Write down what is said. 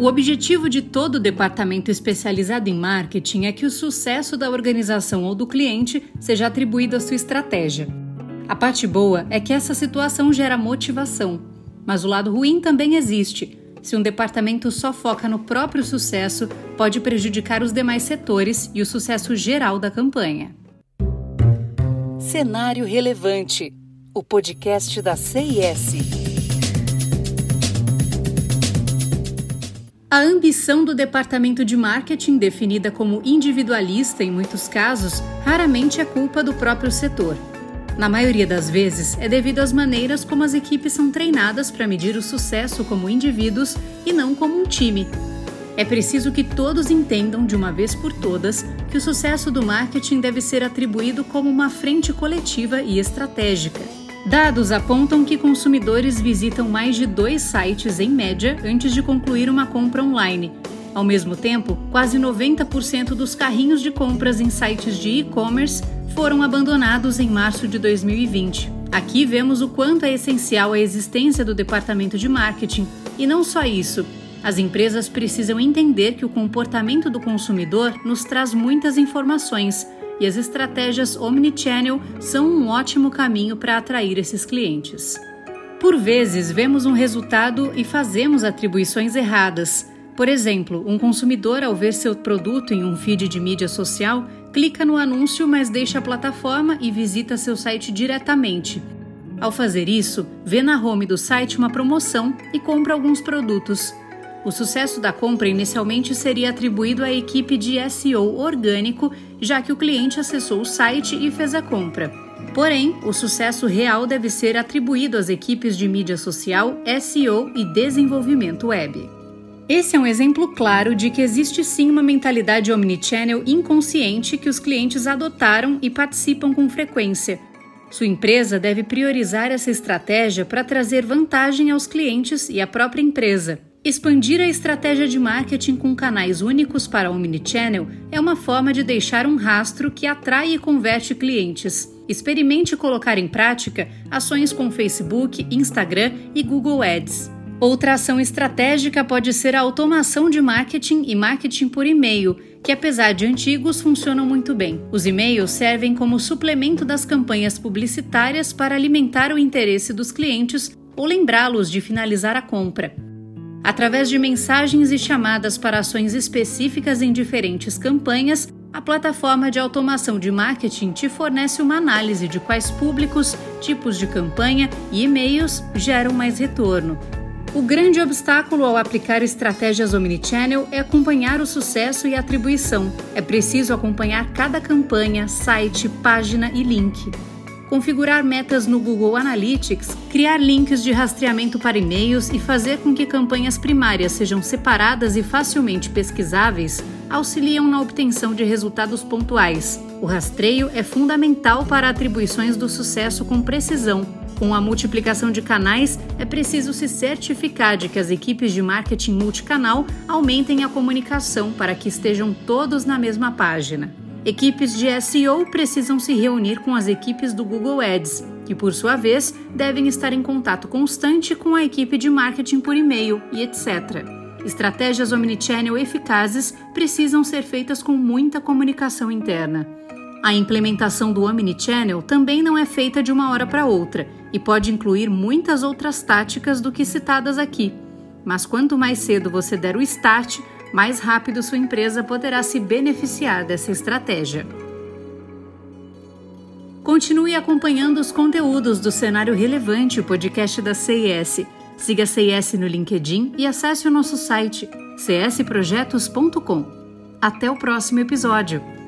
O objetivo de todo departamento especializado em marketing é que o sucesso da organização ou do cliente seja atribuído à sua estratégia. A parte boa é que essa situação gera motivação, mas o lado ruim também existe. Se um departamento só foca no próprio sucesso, pode prejudicar os demais setores e o sucesso geral da campanha. Cenário Relevante o podcast da CIS. A ambição do departamento de marketing, definida como individualista em muitos casos, raramente é culpa do próprio setor. Na maioria das vezes, é devido às maneiras como as equipes são treinadas para medir o sucesso como indivíduos e não como um time. É preciso que todos entendam de uma vez por todas que o sucesso do marketing deve ser atribuído como uma frente coletiva e estratégica. Dados apontam que consumidores visitam mais de dois sites em média antes de concluir uma compra online. Ao mesmo tempo, quase 90% dos carrinhos de compras em sites de e-commerce foram abandonados em março de 2020. Aqui vemos o quanto é essencial a existência do departamento de marketing. E não só isso, as empresas precisam entender que o comportamento do consumidor nos traz muitas informações e as estratégias omnichannel são um ótimo caminho para atrair esses clientes. Por vezes, vemos um resultado e fazemos atribuições erradas. Por exemplo, um consumidor, ao ver seu produto em um feed de mídia social, clica no anúncio, mas deixa a plataforma e visita seu site diretamente. Ao fazer isso, vê na home do site uma promoção e compra alguns produtos. O sucesso da compra inicialmente seria atribuído à equipe de SEO orgânico, já que o cliente acessou o site e fez a compra. Porém, o sucesso real deve ser atribuído às equipes de mídia social, SEO e desenvolvimento web. Esse é um exemplo claro de que existe sim uma mentalidade omnichannel inconsciente que os clientes adotaram e participam com frequência. Sua empresa deve priorizar essa estratégia para trazer vantagem aos clientes e à própria empresa. Expandir a estratégia de marketing com canais únicos para Omnichannel é uma forma de deixar um rastro que atrai e converte clientes. Experimente colocar em prática ações com Facebook, Instagram e Google Ads. Outra ação estratégica pode ser a automação de marketing e marketing por e-mail, que apesar de antigos funcionam muito bem. Os e-mails servem como suplemento das campanhas publicitárias para alimentar o interesse dos clientes ou lembrá-los de finalizar a compra. Através de mensagens e chamadas para ações específicas em diferentes campanhas, a plataforma de automação de marketing te fornece uma análise de quais públicos, tipos de campanha e e-mails geram mais retorno. O grande obstáculo ao aplicar estratégias omnichannel é acompanhar o sucesso e atribuição. É preciso acompanhar cada campanha, site, página e link configurar metas no Google Analytics, criar links de rastreamento para e-mails e fazer com que campanhas primárias sejam separadas e facilmente pesquisáveis auxiliam na obtenção de resultados pontuais. O rastreio é fundamental para atribuições do sucesso com precisão. Com a multiplicação de canais, é preciso se certificar de que as equipes de marketing multicanal aumentem a comunicação para que estejam todos na mesma página. Equipes de SEO precisam se reunir com as equipes do Google Ads, que por sua vez devem estar em contato constante com a equipe de marketing por e-mail e etc. Estratégias omnichannel eficazes precisam ser feitas com muita comunicação interna. A implementação do Omnichannel também não é feita de uma hora para outra e pode incluir muitas outras táticas do que citadas aqui. Mas quanto mais cedo você der o start, mais rápido sua empresa poderá se beneficiar dessa estratégia. Continue acompanhando os conteúdos do Cenário Relevante, o podcast da CIS. Siga a CIS no LinkedIn e acesse o nosso site csprojetos.com. Até o próximo episódio!